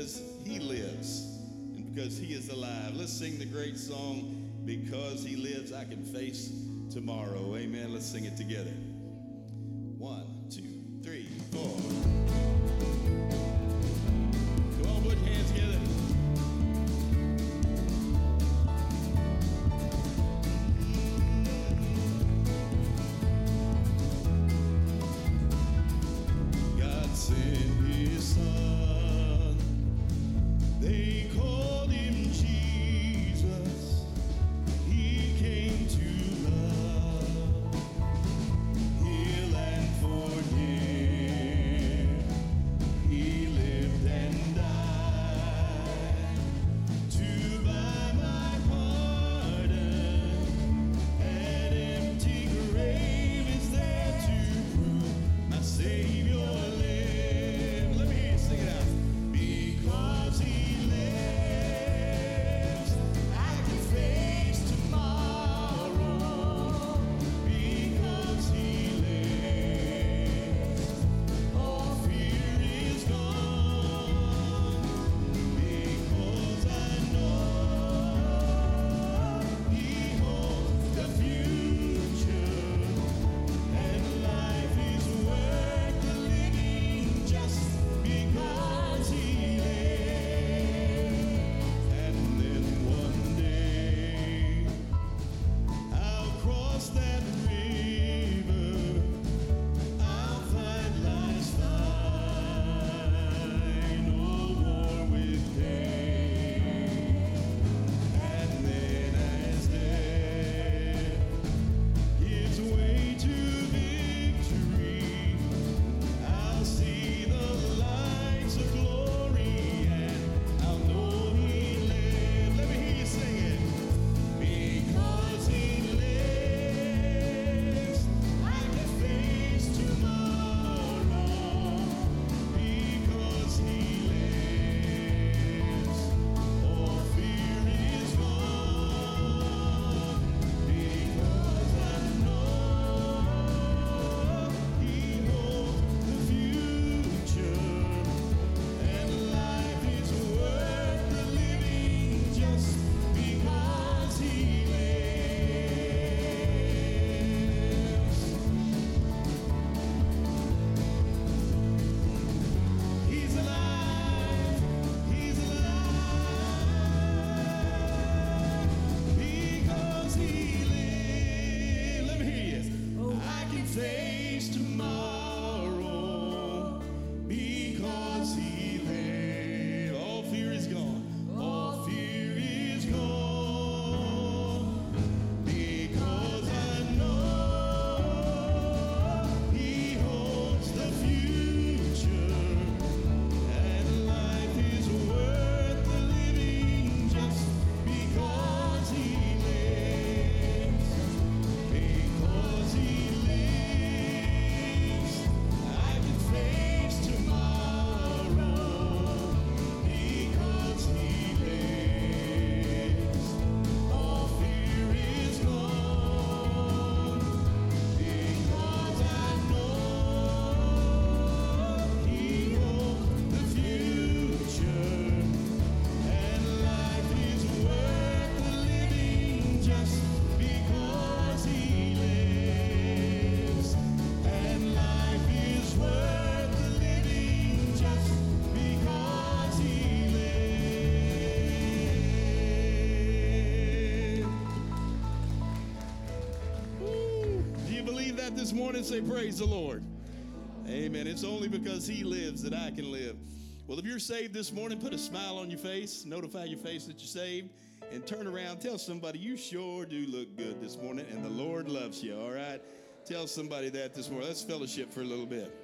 because he lives and because he is alive. Let's sing the great song, Because He Lives, I Can Face Tomorrow. Amen. Let's sing it together. Morning? Say, Praise the Lord. Amen. It's only because He lives that I can live. Well, if you're saved this morning, put a smile on your face, notify your face that you're saved, and turn around. Tell somebody, You sure do look good this morning, and the Lord loves you, all right? Tell somebody that this morning. Let's fellowship for a little bit.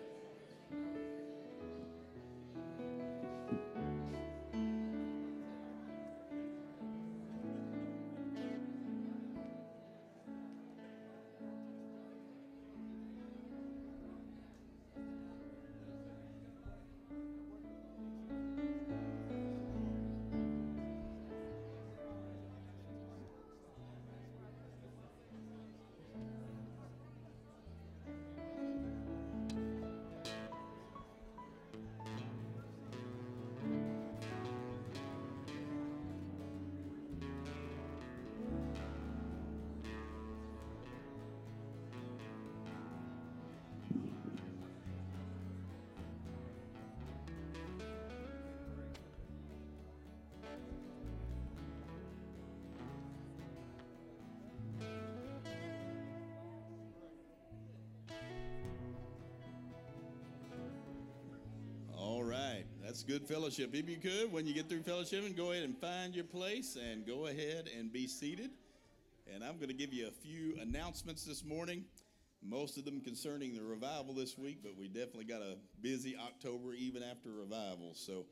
Good fellowship. If you could, when you get through fellowship, and go ahead and find your place and go ahead and be seated. And I'm going to give you a few announcements this morning, most of them concerning the revival this week, but we definitely got a busy October even after revival. So,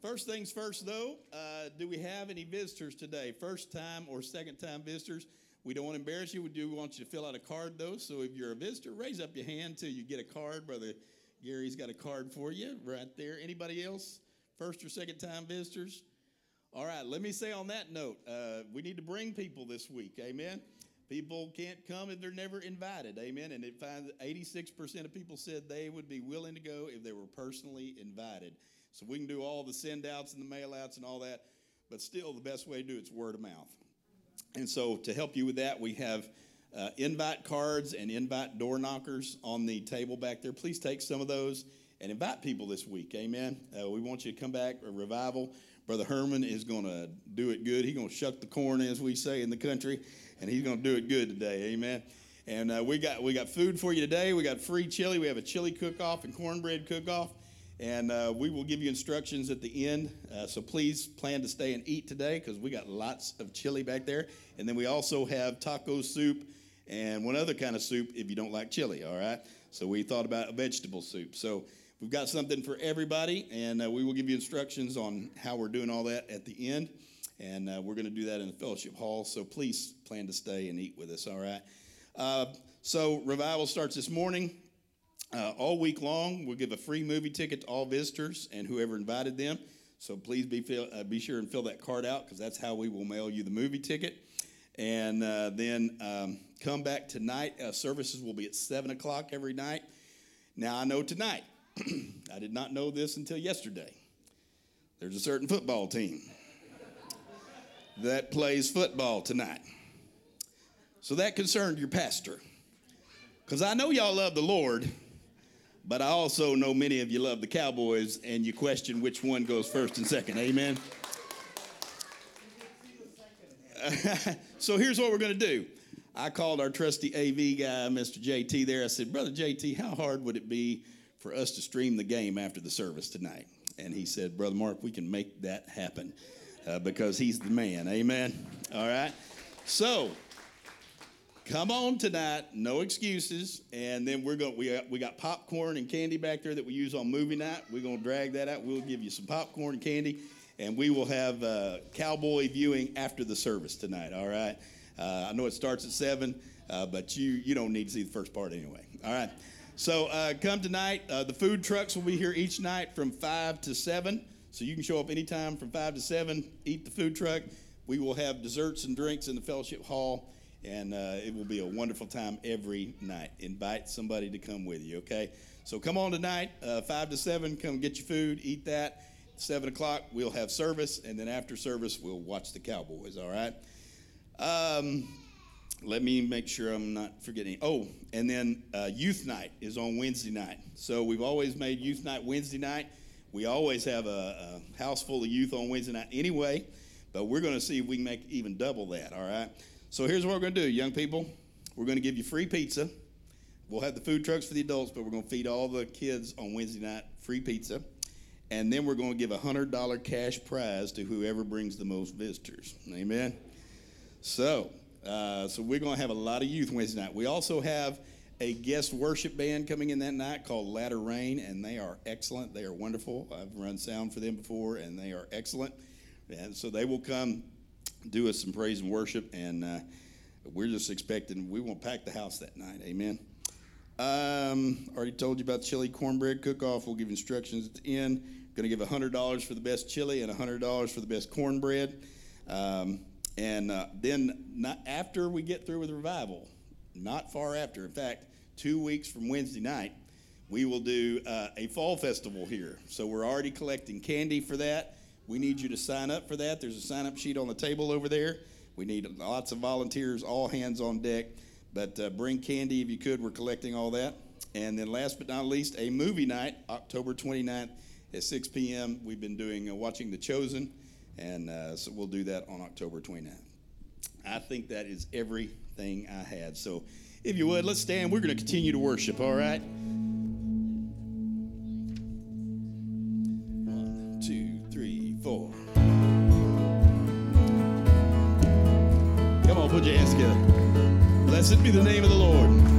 first things first, though, uh, do we have any visitors today? First time or second time visitors? We don't want to embarrass you. We do want you to fill out a card, though. So, if you're a visitor, raise up your hand till you get a card. Brother Gary's got a card for you right there. Anybody else? First or second time visitors? All right, let me say on that note, uh, we need to bring people this week. Amen. People can't come if they're never invited. Amen. And it finds 86% of people said they would be willing to go if they were personally invited. So we can do all the send outs and the mail outs and all that, but still the best way to do it is word of mouth. And so to help you with that, we have uh, invite cards and invite door knockers on the table back there. Please take some of those and invite people this week. Amen. Uh, we want you to come back. A revival. Brother Herman is going to do it good. He's going to shuck the corn, as we say in the country, and he's going to do it good today. Amen. And uh, we got we got food for you today. We got free chili. We have a chili cook-off and cornbread cook-off. And uh, we will give you instructions at the end. Uh, so please plan to stay and eat today because we got lots of chili back there. And then we also have taco soup and one other kind of soup if you don't like chili, all right? So we thought about a vegetable soup. So we've got something for everybody, and uh, we will give you instructions on how we're doing all that at the end. And uh, we're going to do that in the fellowship hall. So please plan to stay and eat with us, all right? Uh, so revival starts this morning. Uh, all week long, we'll give a free movie ticket to all visitors and whoever invited them. So please be, uh, be sure and fill that card out because that's how we will mail you the movie ticket. And uh, then um, come back tonight. Uh, services will be at 7 o'clock every night. Now, I know tonight, I did not know this until yesterday. There's a certain football team that plays football tonight. So that concerned your pastor. Because I know y'all love the Lord, but I also know many of you love the Cowboys and you question which one goes first and second. Amen. so here's what we're going to do. I called our trusty AV guy, Mr. JT, there. I said, Brother JT, how hard would it be for us to stream the game after the service tonight? And he said, Brother Mark, we can make that happen uh, because he's the man. Amen. All right. So come on tonight, no excuses. And then we're going. We we got popcorn and candy back there that we use on movie night. We're going to drag that out. We'll give you some popcorn and candy, and we will have uh, cowboy viewing after the service tonight. All right. Uh, I know it starts at seven, uh, but you you don't need to see the first part anyway. All right. So uh, come tonight. Uh, the food trucks will be here each night from five to seven. So you can show up anytime from five to seven. Eat the food truck. We will have desserts and drinks in the fellowship hall, and uh, it will be a wonderful time every night. Invite somebody to come with you. Okay. So come on tonight, five to seven. Come get your food, eat that. Seven o'clock, we'll have service, and then after service, we'll watch the Cowboys. All right. Um, let me make sure I'm not forgetting. Oh, and then uh, youth night is on Wednesday night. So we've always made youth night Wednesday night. We always have a, a house full of youth on Wednesday night anyway, but we're going to see if we can make even double that. All right. So here's what we're going to do, young people. We're going to give you free pizza. we'll have the food trucks for the adults, but we're going to feed all the kids on Wednesday night free pizza. And then we're going to give a $100 cash prize to whoever brings the most visitors. Amen. So, uh, so we're going to have a lot of youth Wednesday night. We also have a guest worship band coming in that night called Latter Rain, and they are excellent. They are wonderful. I've run sound for them before, and they are excellent. And so they will come do us some praise and worship, and uh, we're just expecting we won't pack the house that night. Amen. Um, already told you about chili cornbread cook-off. We'll give instructions at the end. Going to give $100 for the best chili and $100 for the best cornbread. Um, and uh, then not after we get through with revival, not far after, in fact, two weeks from Wednesday night, we will do uh, a fall festival here. So we're already collecting candy for that. We need you to sign up for that. There's a sign up sheet on the table over there. We need lots of volunteers, all hands on deck. But uh, bring candy if you could. We're collecting all that. And then last but not least, a movie night, October 29th at 6 p.m. We've been doing uh, watching The Chosen, and uh, so we'll do that on October 29th. I think that is everything I had. So if you would, let's stand. We're going to continue to worship, all right? One, two, three, four. Come on, put your hands together. Blessed be the name of the Lord.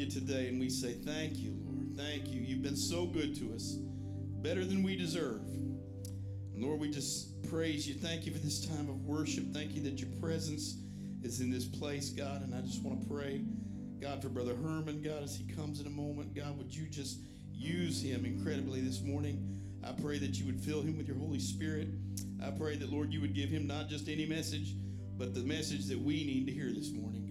You today and we say thank you, Lord. Thank you. You've been so good to us, better than we deserve. And Lord, we just praise you. Thank you for this time of worship. Thank you that your presence is in this place, God. And I just want to pray, God, for Brother Herman, God, as he comes in a moment. God, would you just use him incredibly this morning? I pray that you would fill him with your Holy Spirit. I pray that, Lord, you would give him not just any message, but the message that we need to hear this morning.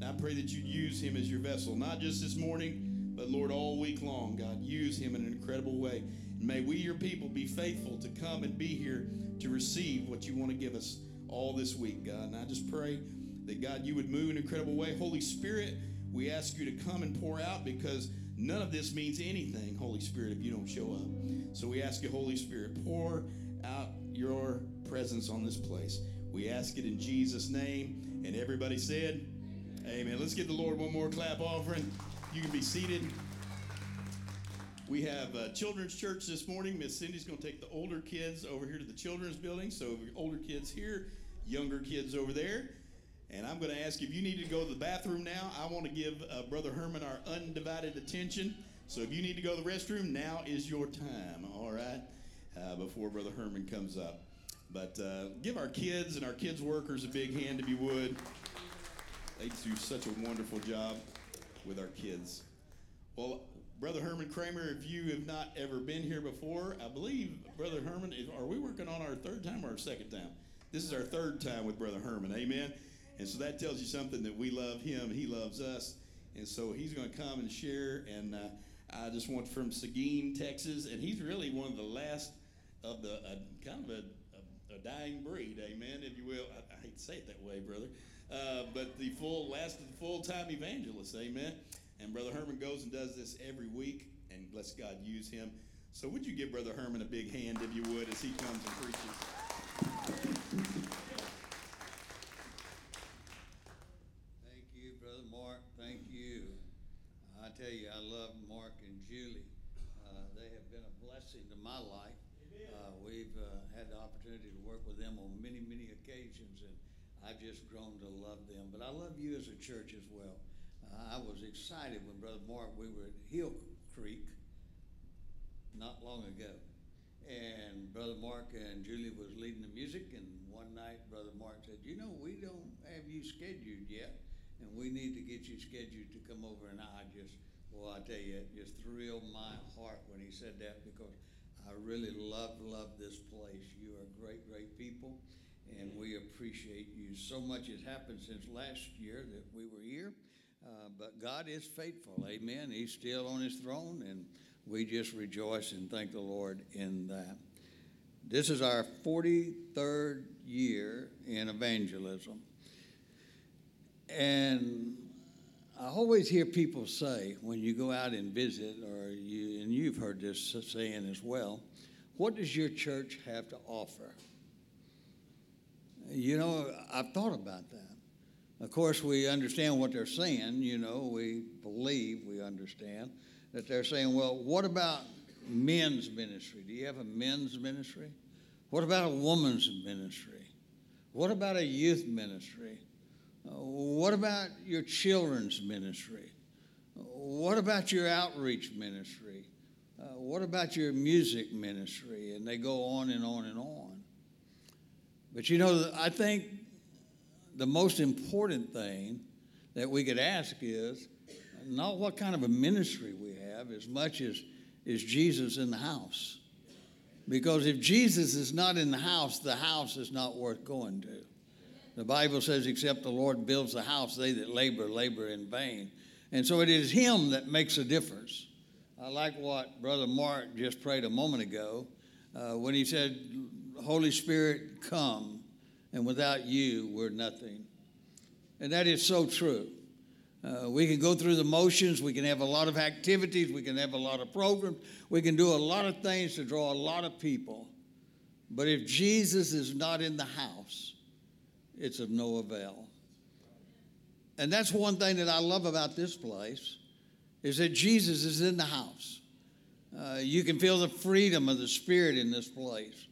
And I pray that you'd use him as your vessel, not just this morning, but Lord, all week long, God. Use him in an incredible way. And may we, your people, be faithful to come and be here to receive what you want to give us all this week, God. And I just pray that, God, you would move in an incredible way. Holy Spirit, we ask you to come and pour out because none of this means anything, Holy Spirit, if you don't show up. So we ask you, Holy Spirit, pour out your presence on this place. We ask it in Jesus' name. And everybody said, Amen. Let's give the Lord one more clap offering. You can be seated. We have uh, children's church this morning. Miss Cindy's going to take the older kids over here to the children's building. So older kids here, younger kids over there. And I'm going to ask if you need to go to the bathroom now. I want to give uh, Brother Herman our undivided attention. So if you need to go to the restroom, now is your time. All right, uh, before Brother Herman comes up. But uh, give our kids and our kids workers a big hand if you would. They do such a wonderful job with our kids. Well, Brother Herman Cramer, if you have not ever been here before, I believe, Brother Herman, are we working on our third time or our second time? This is our third time with Brother Herman, amen? And so that tells you something that we love him, he loves us. And so he's going to come and share. And uh, I just want from Seguin, Texas, and he's really one of the last of the uh, kind of a, a, a dying breed, amen, if you will. I, I hate to say it that way, brother. Uh, but the full last of the full time evangelist, amen. And Brother Herman goes and does this every week, and lets God use him. So would you give Brother Herman a big hand, if you would, as he comes and preaches? Thank you, Brother Mark. Thank you. I tell you, I love Mark and Julie. Uh, they have been a blessing to my life. Uh, we've uh, had the opportunity to work with them on many, many occasions, and I've just grown to love them. But I love you as a church as well. Uh, I was excited when Brother Mark, we were at Hill Creek not long ago. And Brother Mark and Julie was leading the music, and one night Brother Mark said, "You know, we don't have you scheduled yet, and we need to get you scheduled to come over." And I just, well, I tell you, it just thrilled my heart when he said that because I really love, love this place. You are great, great people, and we appreciate you so much. Has happened since last year that we were here, uh, but God is faithful. Amen. He's still on His throne, and we just rejoice and thank the Lord in that. This is our 43rd year in evangelism. And I always hear people say when you go out and visit, or you, and you've heard this saying as well, what does your church have to offer? You know, I've thought about that. Of course, we understand what they're saying, you know, we believe we understand that they're saying, well, what about men's ministry? Do you have a men's ministry? What about a woman's ministry? What about a youth ministry? What about your children's ministry? What about your outreach ministry? Uh, what about your music ministry? And they go on and on and on. But you know, I think the most important thing that we could ask is not what kind of a ministry we have as much as is Jesus in the house. Because if Jesus is not in the house, the house is not worth going to. The Bible says, except the Lord builds the house, they that labor, labor in vain. And so it is Him that makes a difference. I like what Brother Mark just prayed a moment ago uh, when he said, Holy Spirit, come, and without you, we're nothing. And that is so true. Uh, we can go through the motions, we can have a lot of activities, we can have a lot of programs, we can do a lot of things to draw a lot of people. But if Jesus is not in the house, it's of no avail. And that's one thing that I love about this place is that Jesus is in the house. Uh, you can feel the freedom of the Spirit in this place.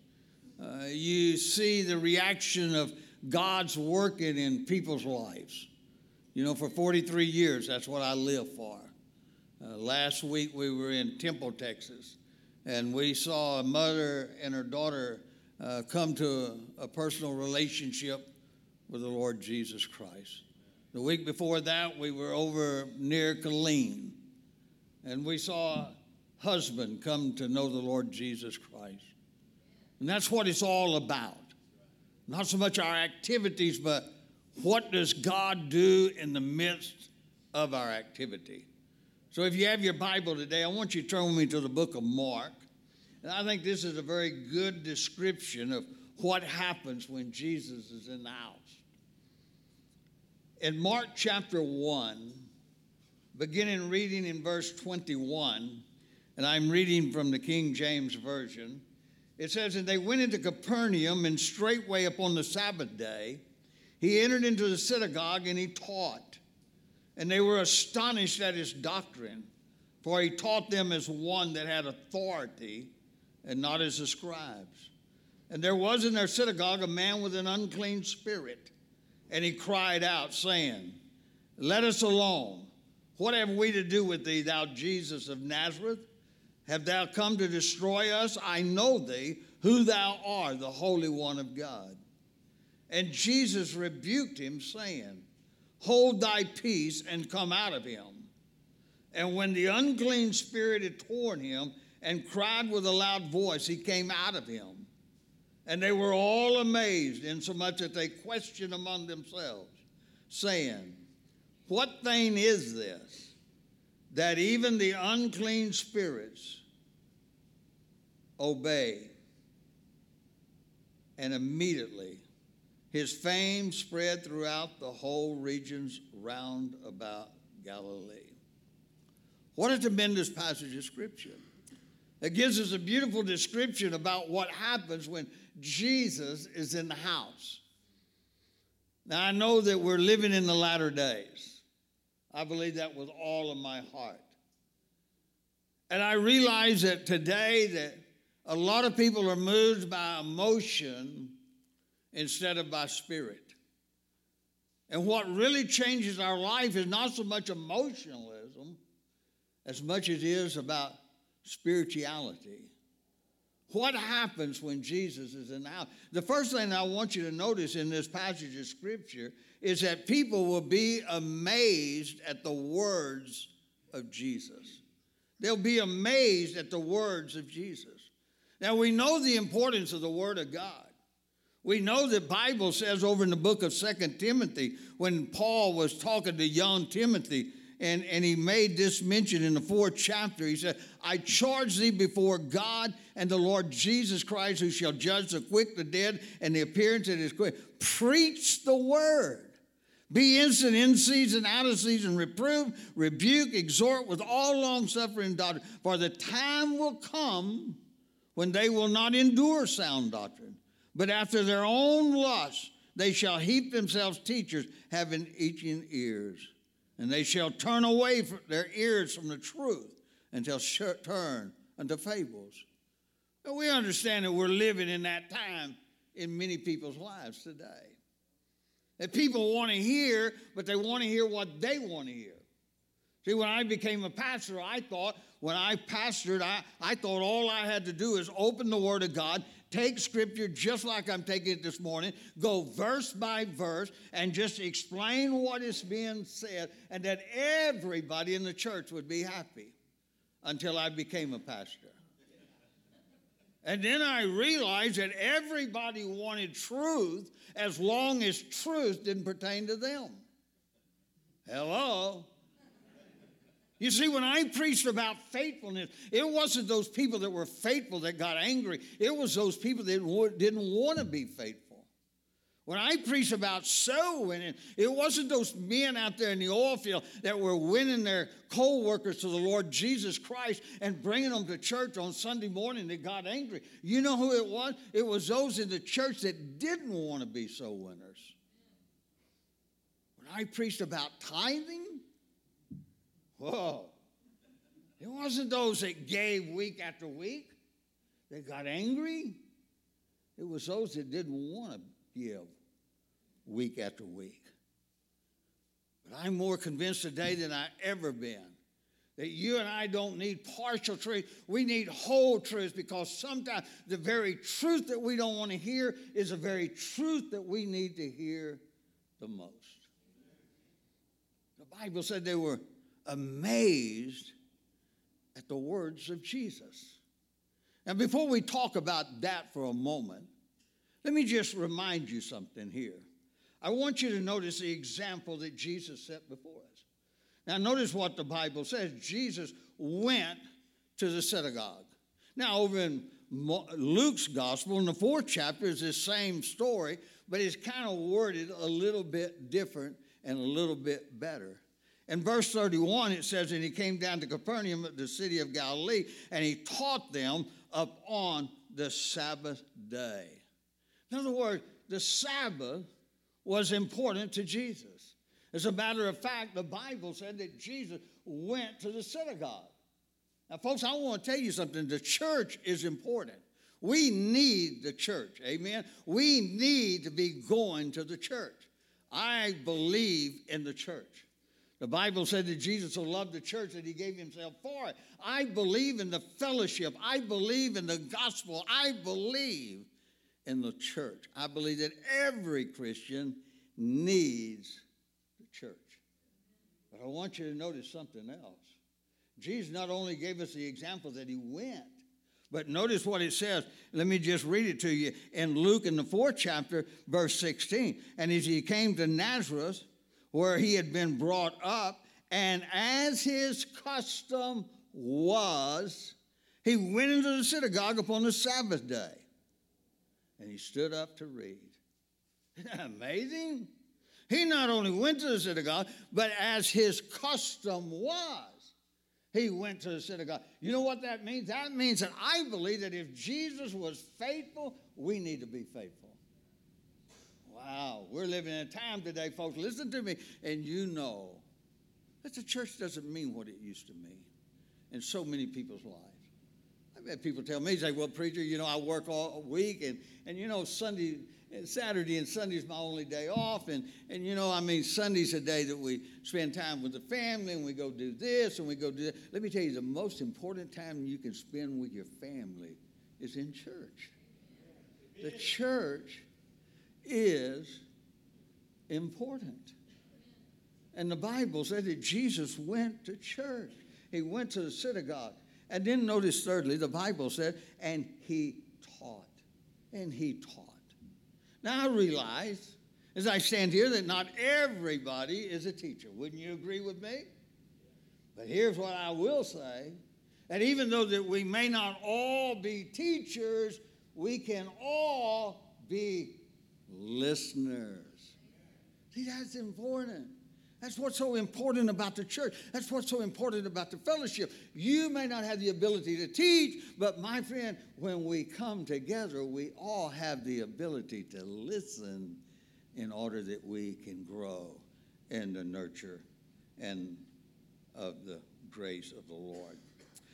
Uh, you see the reaction of God's working in people's lives. You know, for 43 years, that's what I live for. Uh, last week we were in Temple, Texas, and we saw a mother and her daughter uh, come to a, a personal relationship with the Lord Jesus Christ. The week before that, we were over near Killeen, and we saw a husband come to know the Lord Jesus Christ. And that's what it's all about. Not so much our activities, but what does God do in the midst of our activity? So if you have your Bible today, I want you to turn with me to the book of Mark. And I think this is a very good description of what happens when Jesus is in the house. In Mark chapter 1, beginning reading in verse 21, and I'm reading from the King James Version, it says, And they went into Capernaum, and straightway upon the Sabbath day, he entered into the synagogue and he taught. And they were astonished at his doctrine, for he taught them as one that had authority and not as the scribes. And there was in their synagogue a man with an unclean spirit, and he cried out, saying, Let us alone. What have we to do with thee, thou Jesus of Nazareth? Have thou come to destroy us? I know thee, who thou art, the Holy One of God. And Jesus rebuked him, saying, Hold thy peace and come out of him. And when the unclean spirit had torn him and cried with a loud voice, he came out of him. And they were all amazed, insomuch that they questioned among themselves, saying, What thing is this? That even the unclean spirits obey. And immediately his fame spread throughout the whole regions round about Galilee. What a tremendous passage of Scripture. It gives us a beautiful description about what happens when Jesus is in the house. Now, I know that we're living in the latter days. I believe that with all of my heart. And I realize that today that a lot of people are moved by emotion instead of by spirit. And what really changes our life is not so much emotionalism as much as it is about spirituality. What happens when Jesus is in the house? The first thing I want you to notice in this passage of Scripture is that people will be amazed at the words of Jesus. They'll be amazed at the words of Jesus. Now, we know the importance of the Word of God. We know the Bible says over in the book of Second Timothy, when Paul was talking to young Timothy, and, and he made this mention in the fourth chapter. He said, I charge thee before God and the Lord Jesus Christ, who shall judge the quick, the dead, and the appearance of that is quick. Preach the word. Be instant in season, out of season, reprove, rebuke, exhort with all long suffering doctrine. For the time will come when they will not endure sound doctrine, but after their own lust they shall heap themselves teachers, having itching ears. And they shall turn away their ears from the truth and shall turn unto fables. We understand that we're living in that time in many people's lives today. That people want to hear, but they want to hear what they want to hear. See, when I became a pastor, I thought, when I pastored, I, I thought all I had to do is open the Word of God, take scripture just like I'm taking it this morning, go verse by verse, and just explain what is being said, and that everybody in the church would be happy until I became a pastor. And then I realized that everybody wanted truth as long as truth didn't pertain to them. Hello? You see, when I preached about faithfulness, it wasn't those people that were faithful that got angry. It was those people that didn't want to be faithful. When I preached about soul winning, it wasn't those men out there in the oil field that were winning their co-workers to the Lord Jesus Christ and bringing them to church on Sunday morning that got angry. You know who it was? It was those in the church that didn't want to be soul winners. When I preached about tithing, whoa, it wasn't those that gave week after week that got angry. It was those that didn't want to give week after week. But I'm more convinced today than I ever been that you and I don't need partial truth. We need whole truth because sometimes the very truth that we don't want to hear is the very truth that we need to hear the most. The Bible said they were amazed at the words of Jesus. Now, before we talk about that for a moment, let me just remind you something here. I want you to notice the example that Jesus set before us. Now, notice what the Bible says Jesus went to the synagogue. Now, over in Luke's gospel, in the fourth chapter, is the same story, but it's kind of worded a little bit different and a little bit better. In verse 31, it says, And he came down to Capernaum, the city of Galilee, and he taught them upon the Sabbath day. In other words, the Sabbath was important to Jesus. As a matter of fact, the Bible said that Jesus went to the synagogue. Now, folks, I want to tell you something. The church is important. We need the church. Amen. We need to be going to the church. I believe in the church. The Bible said that Jesus so loved the church that he gave himself for it. I believe in the fellowship. I believe in the gospel. I believe in the church. I believe that every Christian needs the church. But I want you to notice something else. Jesus not only gave us the example that he went, but notice what it says. Let me just read it to you in Luke in the fourth chapter, verse 16. And as he came to Nazareth, where he had been brought up, and as his custom was, he went into the synagogue upon the Sabbath day and he stood up to read. Isn't that amazing? He not only went to the synagogue, but as his custom was, he went to the synagogue. You know what that means? That means that I believe that if Jesus was faithful, we need to be faithful. Wow, we're living in a time today, folks. Listen to me, and you know that the church doesn't mean what it used to mean in so many people's lives. I've had people tell me, say, well, preacher, you know, I work all week and, and you know, Sunday, Saturday and Sunday is my only day off. And, and, you know, I mean, Sunday's a day that we spend time with the family and we go do this and we go do that. Let me tell you, the most important time you can spend with your family is in church. The church is important. And the Bible said that Jesus went to church. He went to the synagogue. And then notice, thirdly, the Bible said, and he taught. And he taught. Now I realize, as I stand here, that not everybody is a teacher. Wouldn't you agree with me? But here's what I will say that even though that we may not all be teachers, we can all be listeners. See, that's important. That's what's so important about the church. That's what's so important about the fellowship. You may not have the ability to teach, but my friend, when we come together, we all have the ability to listen in order that we can grow in the nurture and of the grace of the Lord.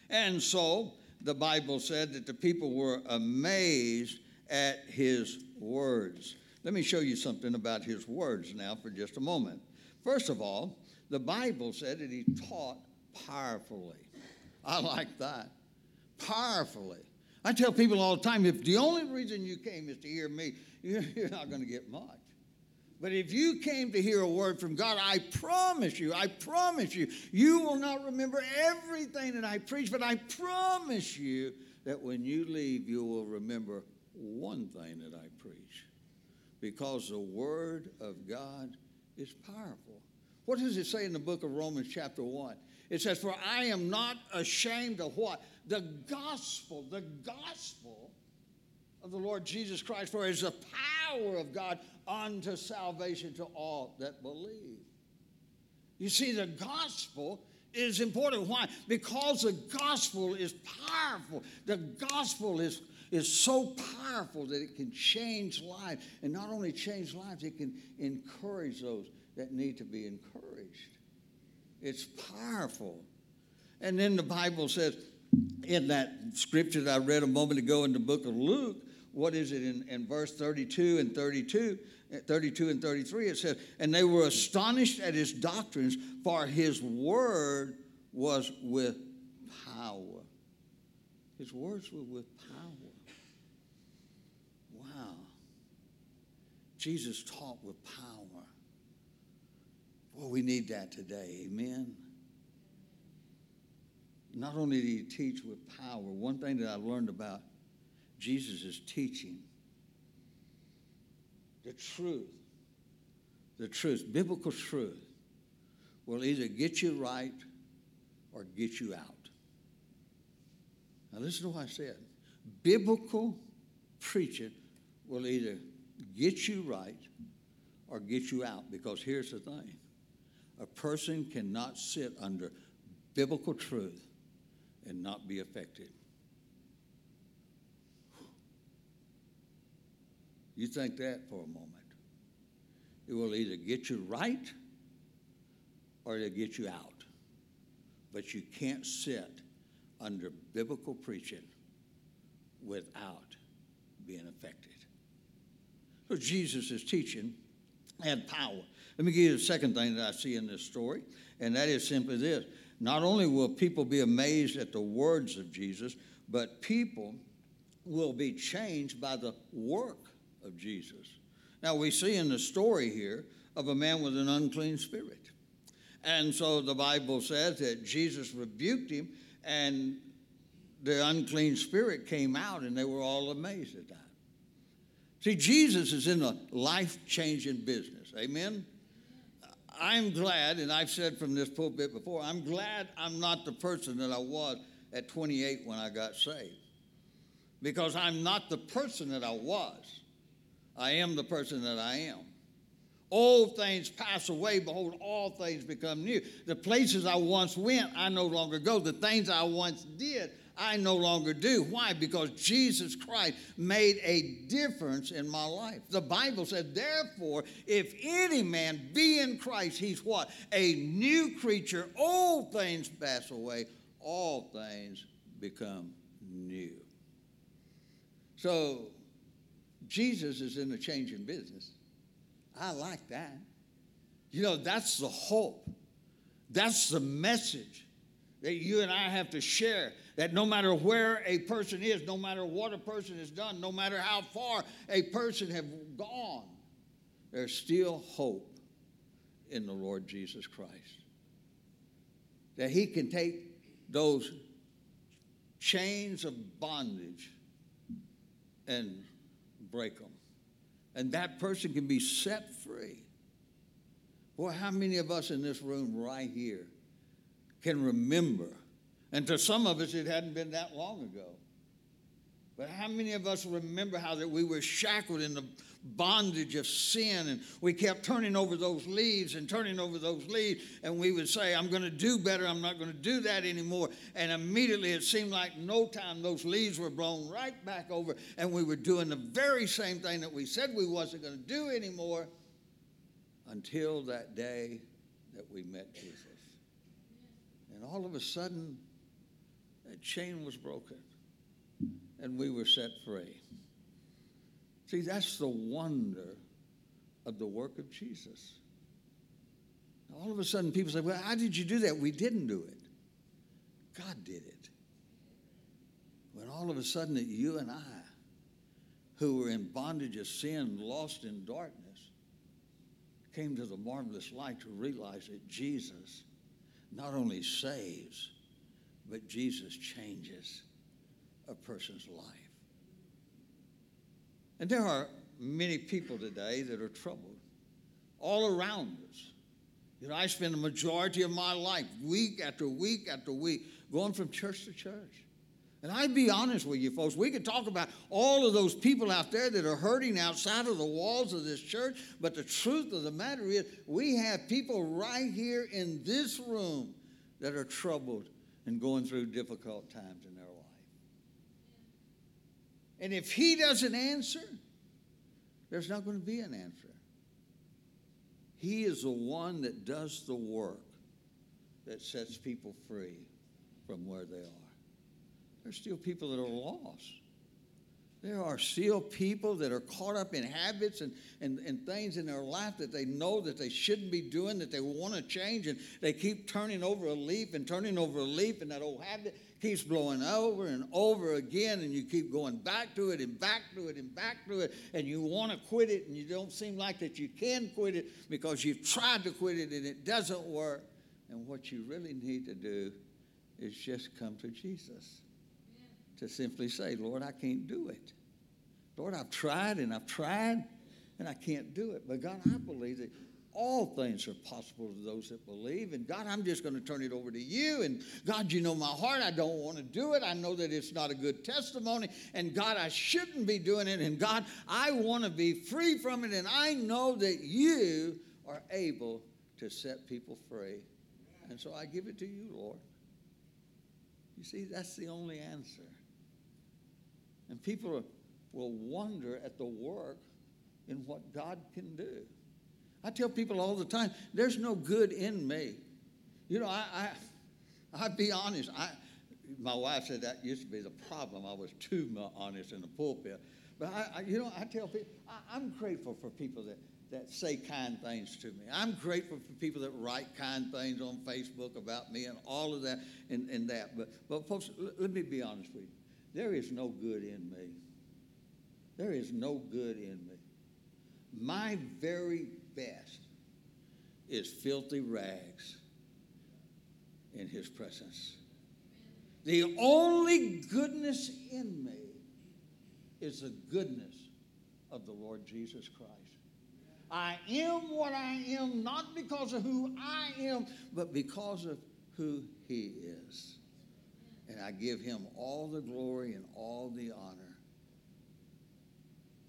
And so the Bible said that the people were amazed at his words. Let me show you something about his words now for just a moment. First of all, the Bible said that he taught powerfully. I like that. Powerfully. I tell people all the time if the only reason you came is to hear me, you're, not going to get much. But if you came to hear a word from God, I promise you, I promise you, you will not remember everything that I preach, but I promise you that when you leave, you will remember one thing that I preach. Because the word of God is powerful. What does it say in the book of Romans, chapter 1? It says, For I am not ashamed of what? The gospel, the gospel of the Lord Jesus Christ, for it is the power of God unto salvation to all that believe. You see, the gospel is important. Why? Because the gospel is powerful. The gospel is, is so powerful that it can change lives. And not only change lives, it can encourage those that need to be encouraged. It's powerful. And then the Bible says, in that scripture that I read a moment ago in the book of Luke, what is it in, in verse 32 and 32? Eh, 32 and 33, it says, And they were astonished at his doctrines, for his word was with power. His words were with power. Wow. Jesus taught with power. Well, we need that today. Amen. Not only did he teach with power, one thing that I learned about Jesus is teaching the truth. The truth, biblical truth, will either get you right or get you out. Now, listen to what I said. Biblical preaching will either get you right or get you out because here's the thing a person cannot sit under biblical truth and not be affected. You think that for a moment. It will either get you right or it'll get you out. But you can't sit under biblical preaching without being affected. So Jesus' teaching had power. Let me give you the second thing that I see in this story, and that is simply this. Not only will people be amazed at the words of Jesus, but people will be changed by the work of Jesus. Now, we see in the story here of a man with an unclean spirit. And so the Bible says that Jesus rebuked him, and the unclean spirit came out, and they were all amazed at that. See, Jesus is in a life changing business. Amen? I'm glad, and I've said from this pulpit before, I'm glad I'm not the person that I was at 28 when I got saved. Because I'm not the person that I was. I am the person that I am. Old things pass away, behold, all things become new. The places I once went, I no longer go. The things I once did, I no longer do. Why? Because Jesus Christ made a difference in my life. The Bible said, therefore, if any man be in Christ, he's what? A new creature. Old things pass away, all things become new. So, Jesus is in the changing business. I like that. You know, that's the hope. That's the message that you and I have to share. That no matter where a person is, no matter what a person has done, no matter how far a person have gone, there's still hope in the Lord Jesus Christ. That he can take those chains of bondage and break them. And that person can be set free. Boy, how many of us in this room right here can remember? And to some of us, it hadn't been that long ago. But how many of us remember how that we were shackled in the bondage of sin and we kept turning over those leaves and turning over those leaves and we would say, I'm going to do better, I'm not going to do that anymore. And immediately it seemed like no time those leaves were blown right back over and we were doing the very same thing that we said we wasn't going to do anymore until that day that we met Jesus. And all of a sudden, that chain was broken and we were set free. See, that's the wonder of the work of Jesus. All of a sudden, people say, Well, how did you do that? We didn't do it. God did it. When all of a sudden, you and I, who were in bondage of sin, lost in darkness, came to the marvelous light to realize that Jesus not only saves, but Jesus changes a person's life. And there are many people today that are troubled all around us. You know, I spend the majority of my life, week after week after week, going from church to church. And I'd be honest with you, folks. We could talk about all of those people out there that are hurting outside of the walls of this church, but the truth of the matter is, we have people right here in this room that are troubled and going through difficult times in. And if He doesn't answer, there's not going to be an answer. He is the one that does the work that sets people free from where they are. There's still people that are lost. There are still people that are caught up in habits and, and, and things in their life that they know that they shouldn't be doing, that they want to change, and they keep turning over a leaf and turning over a leaf, and that old habit keeps blowing over and over again, and you keep going back to it and back to it and back to it, and you want to quit it, and you don't seem like that you can quit it because you've tried to quit it and it doesn't work. And what you really need to do is just come to Jesus to simply say, Lord, I can't do it. Lord, I've tried and I've tried and I can't do it. But God, I believe that all things are possible to those that believe. And God, I'm just going to turn it over to you. And God, you know my heart. I don't want to do it. I know that it's not a good testimony. And God, I shouldn't be doing it. And God, I want to be free from it. And I know that you are able to set people free. And so I give it to you, Lord. You see, that's the only answer. And people will wonder at the work in what God can do. I tell people all the time, there's no good in me. You know, I, I I'd be honest. I, my wife said that used to be the problem. I was too honest in the pulpit. But I, I you know, I tell people, I, I'm grateful for people that, that say kind things to me. I'm grateful for people that write kind things on Facebook about me and all of that and, and that. But, but folks, l- let me be honest with you. There is no good in me. There is no good in me. My very best is filthy rags in his presence. The only goodness in me is the goodness of the Lord Jesus Christ. I am what I am not because of who I am, but because of who he is. And I give him all the glory and all the honor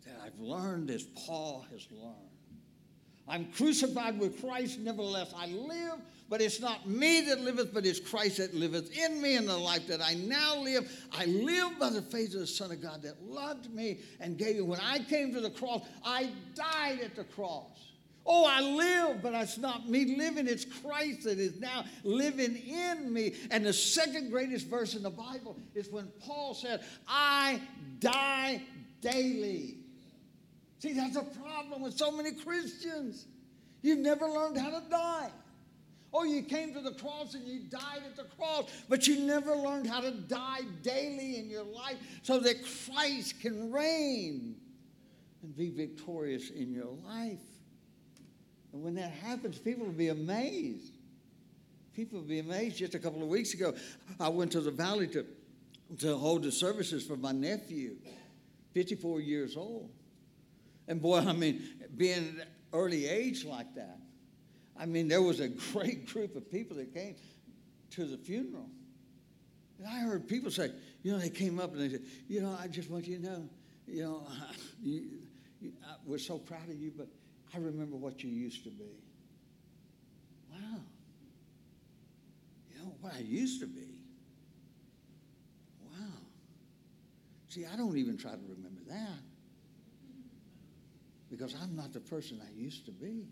that I've learned as Paul has learned. I'm crucified with Christ, nevertheless I live, but it's not me that liveth, but it's Christ that liveth in me. In the life that I now live, I live by the faith of the Son of God that loved me and gave me. When I came to the cross, I died at the cross. Oh, I live, but it's not me living, it's Christ that is now living in me. And the second greatest verse in the Bible is when Paul said, I die daily. See, that's a problem with so many Christians. You've never learned how to die. Oh, you came to the cross and you died at the cross, but you never learned how to die daily in your life so that Christ can reign and be victorious in your life. And when that happens, people will be amazed. People will be amazed. Just a couple of weeks ago, I went to the valley to, to hold the services for my nephew, 54 years old. And boy, I mean, being at early age like that, I mean, there was a great group of people that came to the funeral. And I heard people say, you know, they came up and they said, you know, I just want you to know, you know, you, you, I, we're so proud of you, but I remember what you used to be. Wow. You know, what I used to be. Wow. See, I don't even try to remember that because I'm not the person I used to be.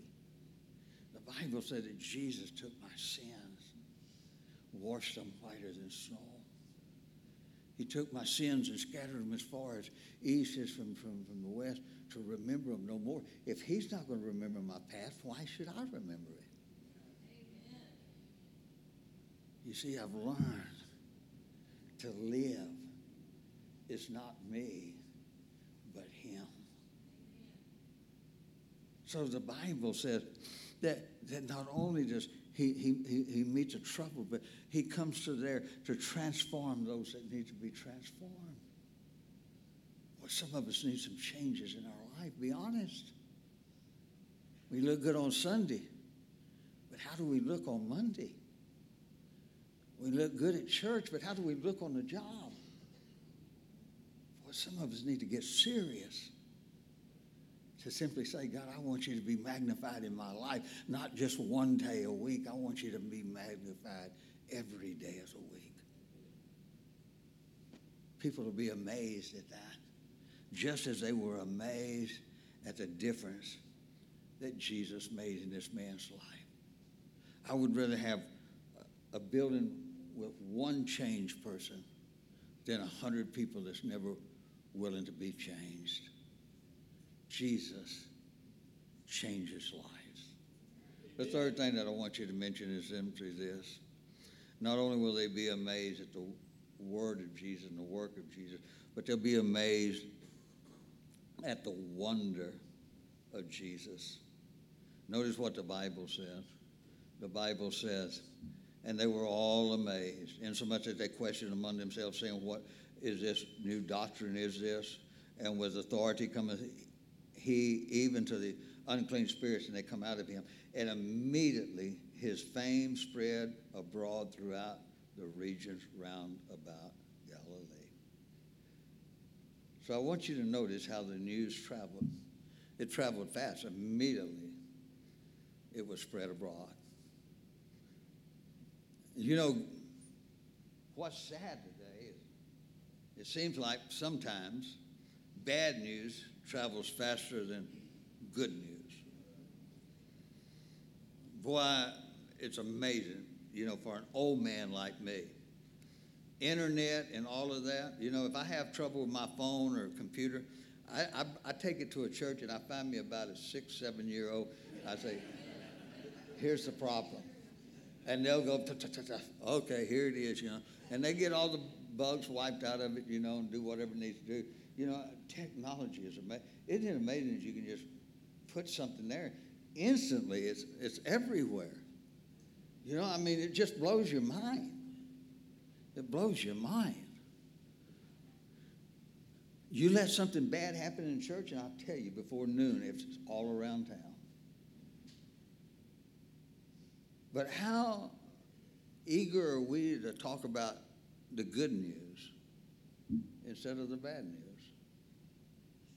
The Bible said that Jesus took my sins, washed them whiter than snow. He took my sins and scattered them as far as east is from, from, from the west to remember them no more. If he's not going to remember my past, why should I remember it? You see, I've learned to live it's not me, but him. So the Bible says that, that not only does he, he, he, meets a trouble, but he comes to there to transform those that need to be transformed. Well, some of us need some changes in our life, be honest. We look good on Sunday, but how do we look on Monday? We look good at church, but how do we look on the job? Well, some of us need to get serious to simply say, God, I want you to be magnified in my life, not just one day a week. I want you to be magnified every day of the week. People will be amazed at that, just as they were amazed at the difference that Jesus made in this man's life. I would rather have a building with one changed person than a hundred people that's never willing to be changed. Jesus changes lives. The third thing that I want you to mention is simply this. Not only will they be amazed at the word of Jesus and the work of Jesus, but they'll be amazed at the wonder of Jesus. Notice what the Bible says. The Bible says, and they were all amazed, insomuch that they questioned among themselves, saying, What is this new doctrine? Is this? And with authority cometh he even to the unclean spirits, and they come out of him. And immediately his fame spread abroad throughout the regions round about Galilee. So I want you to notice how the news traveled. It traveled fast. Immediately, it was spread abroad. You know, what's sad today is it seems like sometimes bad news travels faster than good news. Boy, it's amazing, you know, for an old man like me. Internet and all of that, you know, if I have trouble with my phone or computer, I, I, I take it to a church and I find me about a six, seven year old. I say, here's the problem. And they'll go, okay, here it is, you know. And they get all the bugs wiped out of it, you know, and do whatever it needs to do. You know, technology is amazing. Isn't it amazing that you can just put something there? Instantly, it's, it's everywhere. You know, I mean, it just blows your mind. It blows your mind. You let something bad happen in church, and I'll tell you before noon, it's all around town. But how eager are we to talk about the good news instead of the bad news?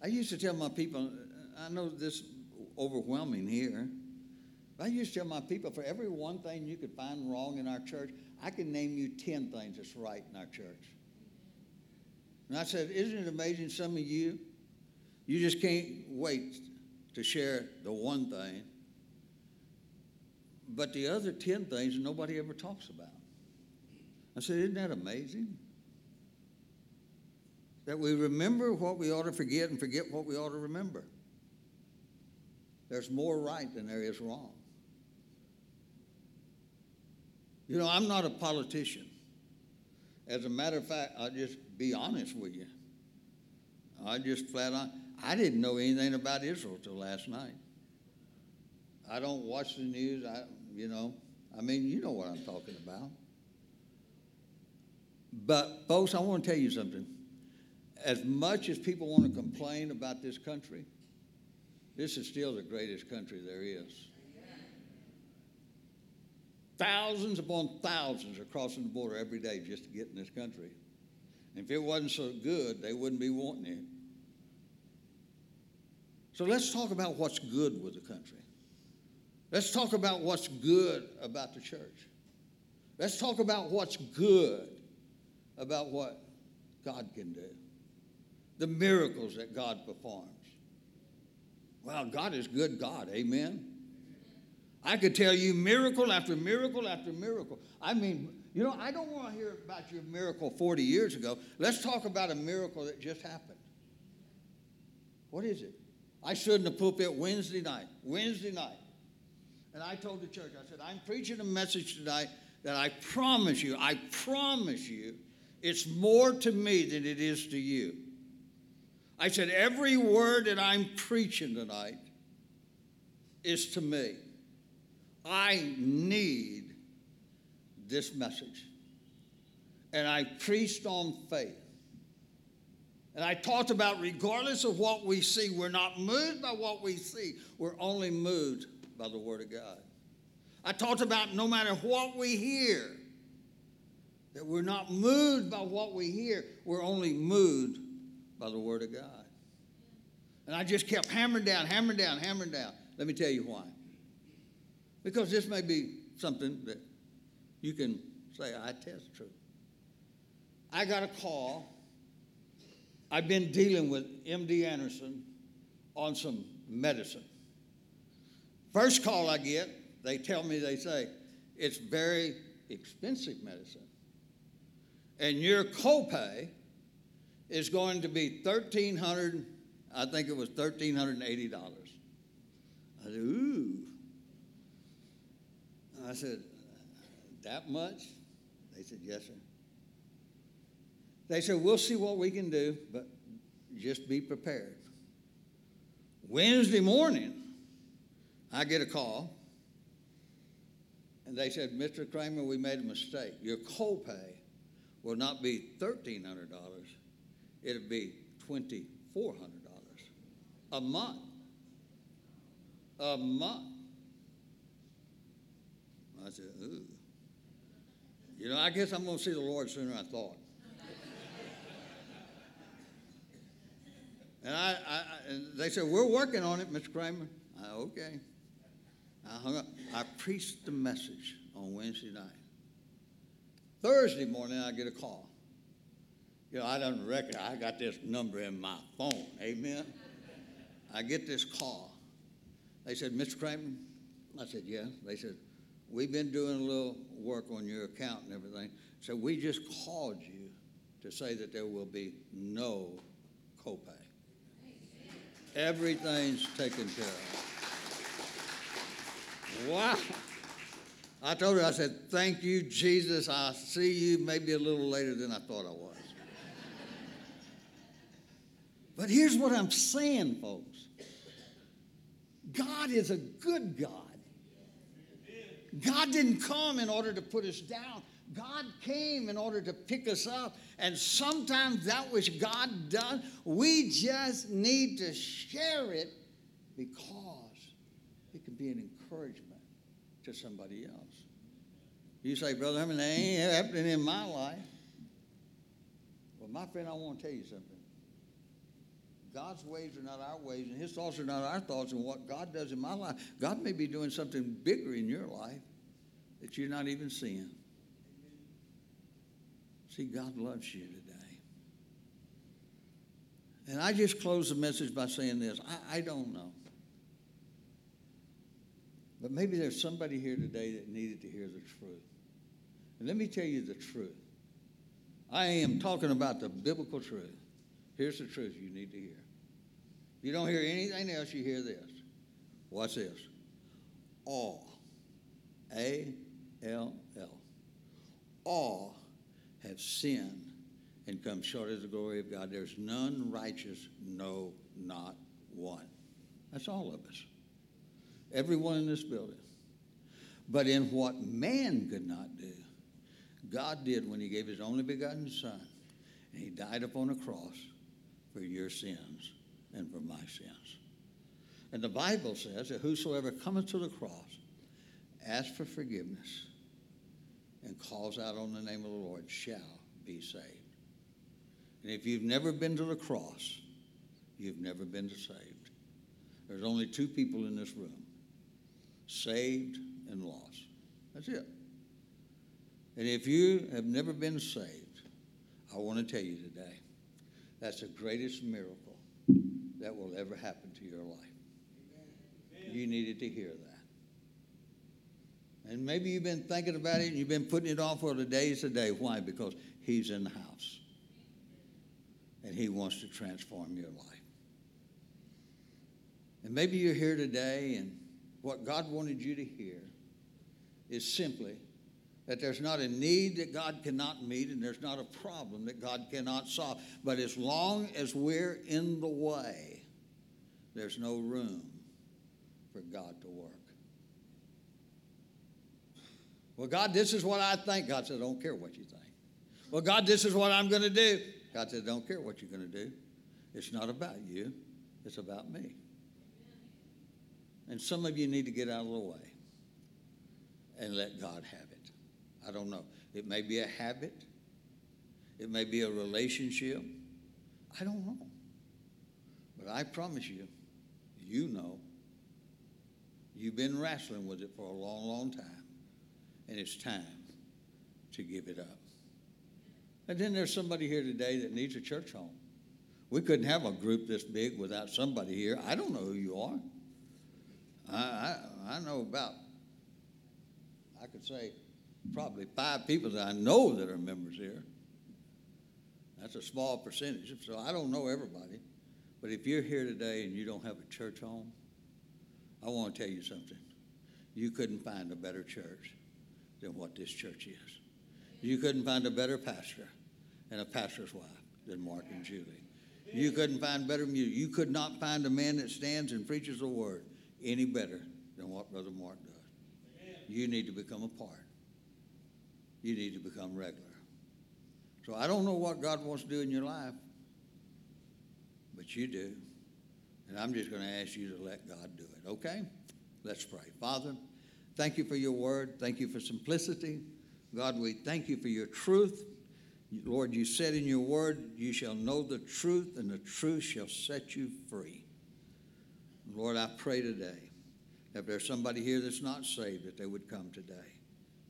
I used to tell my people, I know this overwhelming here. I used to tell my people, for every one thing you could find wrong in our church, I can name you 10 things that's right in our church. And I said, Isn't it amazing some of you, you just can't wait to share the one thing, but the other 10 things nobody ever talks about. I said, Isn't that amazing? That we remember what we ought to forget and forget what we ought to remember. There's more right than there is wrong. You know, I'm not a politician. As a matter of fact, I'll just be honest with you. I just flat on, I didn't know anything about Israel till last night. I don't watch the news. I, you know, I mean, you know what I'm talking about. But, folks, I want to tell you something. As much as people want to complain about this country, this is still the greatest country there is. Thousands upon thousands are crossing the border every day just to get in this country. And if it wasn't so good, they wouldn't be wanting it. So let's talk about what's good with the country. Let's talk about what's good about the church. Let's talk about what's good about what God can do, the miracles that God performs. Well, God is good God, amen. I could tell you miracle after miracle after miracle. I mean, you know, I don't want to hear about your miracle 40 years ago. Let's talk about a miracle that just happened. What is it? I stood in the pulpit Wednesday night, Wednesday night, and I told the church, I said, I'm preaching a message tonight that I promise you, I promise you, It's more to me than it is to you. I said, every word that I'm preaching tonight is to me. I need this message. And I preached on faith. And I talked about regardless of what we see, we're not moved by what we see, we're only moved by the Word of God. I talked about no matter what we hear, that we're not moved by what we hear, we're only moved by the Word of God. And I just kept hammering down, hammering down, hammering down. Let me tell you why. Because this may be something that you can say, I test true. I got a call. I've been dealing with MD Anderson on some medicine. First call I get, they tell me, they say, it's very expensive medicine. And your copay is going to be 1300 I think it was $1,380. I said, ooh. I said, that much? They said, yes, sir. They said, we'll see what we can do, but just be prepared. Wednesday morning, I get a call, and they said, Mr. Cramer, we made a mistake. Your copay will not be $1,300, it'll be $2,400 a month. A month. I said, ooh. You know, I guess I'm going to see the Lord sooner than I thought. and I, I, and they said, we're working on it, Mr. Cramer. I, okay. I hung up. I preached the message on Wednesday night. Thursday morning, I get a call. You know, I don't reckon I got this number in my phone. Amen. I get this call. They said, Mr. Cramer? I said, yeah. They said, we've been doing a little work on your account and everything. So we just called you to say that there will be no copay. Everything's taken care of. Wow. I told her, I said, thank you, Jesus. I'll see you maybe a little later than I thought I was. But here's what I'm saying, folks. God is a good God. God didn't come in order to put us down. God came in order to pick us up. And sometimes that which God does, we just need to share it because it can be an encouragement to somebody else. You say, Brother mean, that ain't happening in my life. Well, my friend, I want to tell you something. God's ways are not our ways, and His thoughts are not our thoughts. And what God does in my life, God may be doing something bigger in your life that you're not even seeing. See, God loves you today. And I just close the message by saying this I, I don't know. But maybe there's somebody here today that needed to hear the truth. And let me tell you the truth. I am talking about the biblical truth. Here's the truth you need to hear. You don't hear anything else, you hear this. What's this? All. A L L. All have sinned and come short of the glory of God. There's none righteous, no, not one. That's all of us. Everyone in this building. But in what man could not do, God did when he gave his only begotten Son, and he died upon a cross for your sins and for my sins. And the Bible says that whosoever cometh to the cross, asks for forgiveness, and calls out on the name of the Lord shall be saved. And if you've never been to the cross, you've never been saved. There's only two people in this room saved and lost. That's it. And if you have never been saved, I want to tell you today that's the greatest miracle that will ever happen to your life. You needed to hear that. And maybe you've been thinking about it and you've been putting it off for the days today. Why? Because He's in the house. And He wants to transform your life. And maybe you're here today and what God wanted you to hear is simply That there's not a need that God cannot meet, and there's not a problem that God cannot solve. But as long as we're in the way, there's no room for God to work. Well, God, this is what I think. God said, I don't care what you think. Well, God, this is what I'm going to do. God said, don't care what you're going to do. It's not about you, it's about me. And some of you need to get out of the way and let God have it. I don't know. It may be a habit, it may be a relationship. I don't know. But I promise you, you know. You've been wrestling with it for a long, long time, and it's time to give it up. And then there's somebody here today that needs a church home. We couldn't have a group this big without somebody here. I don't know who you are. I, I, know about, I could say, probably five people that I know that are members here. That's a small percentage, so I don't know everybody. But if you're here today and you don't have a church home, I want to tell you something. You couldn't find a better church than what this church is. You couldn't find a better pastor and a pastor's wife than Mark and Julie. You couldn't find better music. You could not find a man that stands and preaches the word any better than what Brother Mark does. You need to become a part. You need to become regular. So I don't know what God wants to do in your life, but you do. And I'm just going to ask you to let God do it, okay? Let's pray. Father, thank you for your word. Thank you for simplicity. God, we thank you for your truth. Lord, you said in your word, you shall know the truth, and the truth shall set you free. Lord, I pray today, if there's somebody here that's not saved, that they would come today.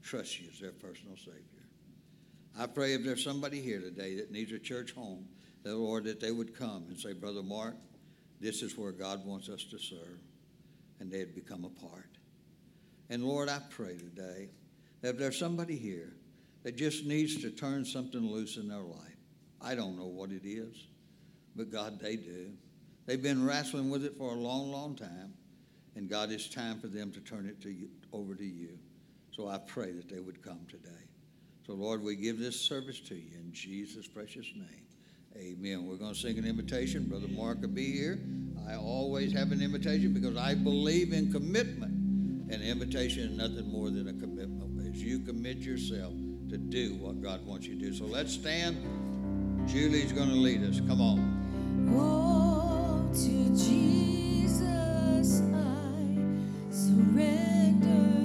Trust you as their personal Savior. I pray if there's somebody here today that needs a church home, that Lord, that they would come and say, Brother Mark, this is where God wants us to serve, and they'd become a part. And Lord, I pray today that if there's somebody here that just needs to turn something loose in their life, I don't know what it is, but God, they do. They've been wrestling with it for a long, long time, and God, it's time for them to turn it to you, over to you. So I pray that they would come today. So, Lord, we give this service to you in Jesus' precious name. Amen. We're going to sing an invitation. Brother Mark will be here. I always have an invitation because I believe in commitment. An invitation is nothing more than a commitment. As you commit yourself to do what God wants you to do. So let's stand. Julie's going to lead us. Come on. Oh, to Jesus I surrender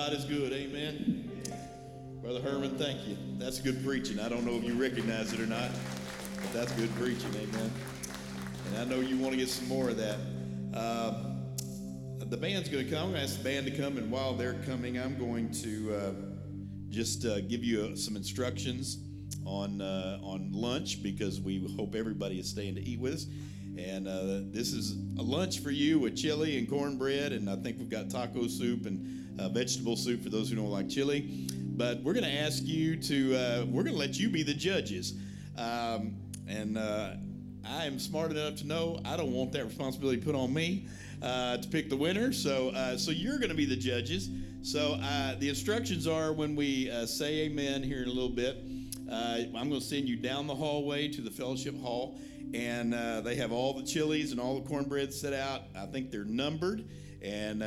God is good. Amen. Brother Herman, thank you. That's good preaching. I don't know if you recognize it or not, but that's good preaching. Amen. And I know you want to get some more of that. Uh, the band's going to come. I'm going to ask the band to come, and while they're coming, I'm going to uh, just uh, give you uh, some instructions on uh, on lunch because we hope everybody is staying to eat with us. And uh, this is a lunch for you with chili and cornbread, and I think we've got taco soup and uh, vegetable soup for those who don't like chili. But we're going to ask you to, uh, we're going to let you be the judges. Um, and uh, I am smart enough to know I don't want that responsibility put on me uh, to pick the winner. So, uh, so you're going to be the judges. So uh, the instructions are when we say amen here in a little bit, I'm going to send you down the hallway to the fellowship hall, and they have all the chilies and all the cornbread set out. I think they're numbered, and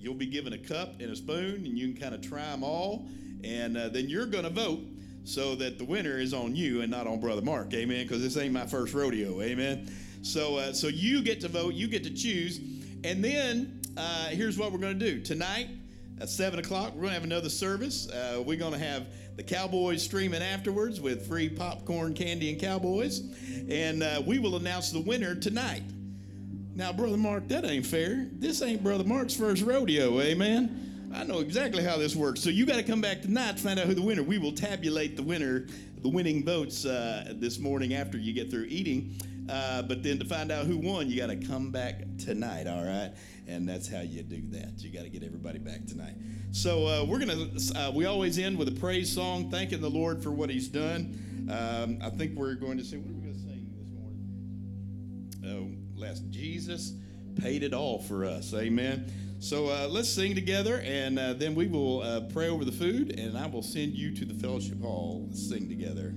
you'll be given a cup and a spoon, and you can kind of try them all, and uh, then you're going to vote so that the winner is on you and not on Brother Mark. Amen. Because this ain't my first rodeo. Amen. So, uh, so you get to vote, you get to choose, and then uh, here's what we're going to do tonight. At 7 o'clock, we're going to have another service. Uh, we're going to have the Cowboys streaming afterwards with free popcorn, candy, and Cowboys. And uh, we will announce the winner tonight. Now, Brother Mark, that ain't fair. This ain't Brother Mark's first rodeo, amen? I know exactly how this works. So you got to come back tonight to find out who the winner. We will tabulate the winner, the winning votes uh, this morning after you get through eating. Uh, but then to find out who won, you got to come back tonight, all right? And that's how you do that. You got to get everybody back tonight. So uh, we're gonna. Uh, we always end with a praise song, thanking the Lord for what He's done. Um, I think we're going to sing. What are we going to sing this morning? Oh, last Jesus paid it all for us. Amen. So uh, let's sing together, and uh, then we will uh, pray over the food, and I will send you to the fellowship hall. Let's sing together.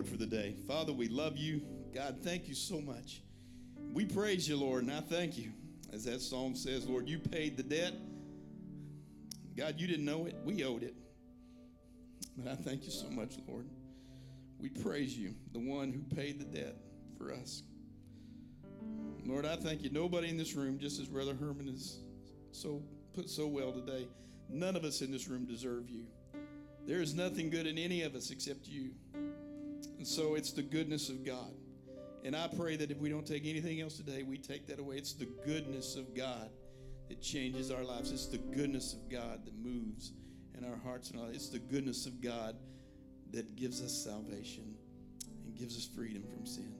Lord for the day. Father, we love you. God, thank you so much. We praise you, Lord, and I thank you. As that song says, Lord, you paid the debt. God, you didn't know it, we owed it. But I thank you so much, Lord. We praise you, the one who paid the debt for us. Lord, I thank you. Nobody in this room, just as Brother Herman has so put so well today, none of us in this room deserve you. There is nothing good in any of us except you. And so it's the goodness of God. And I pray that if we don't take anything else today, we take that away. It's the goodness of God that changes our lives. It's the goodness of God that moves in our hearts and all. It's the goodness of God that gives us salvation and gives us freedom from sin.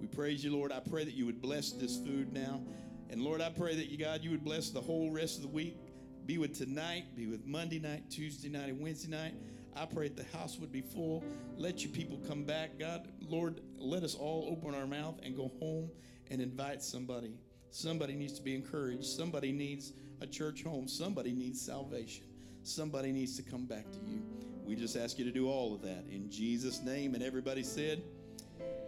We praise you, Lord. I pray that you would bless this food now. And Lord, I pray that you, God, you would bless the whole rest of the week. Be with tonight, be with Monday night, Tuesday night, and Wednesday night. I pray the house would be full. Let your people come back. God, Lord, let us all open our mouth and go home and invite somebody. Somebody needs to be encouraged. Somebody needs a church home. Somebody needs salvation. Somebody needs to come back to you. We just ask you to do all of that in Jesus' name. And everybody said,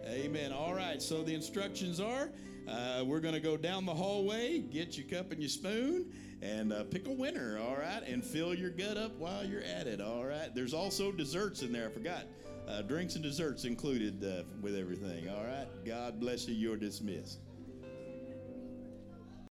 Amen. All right, so the instructions are uh, we're going to go down the hallway, get your cup and your spoon, and uh, pick a winner, all right, and fill your gut up while you're at it, all right. There's also desserts in there, I forgot. Uh, drinks and desserts included uh, with everything, all right. God bless you. You're dismissed.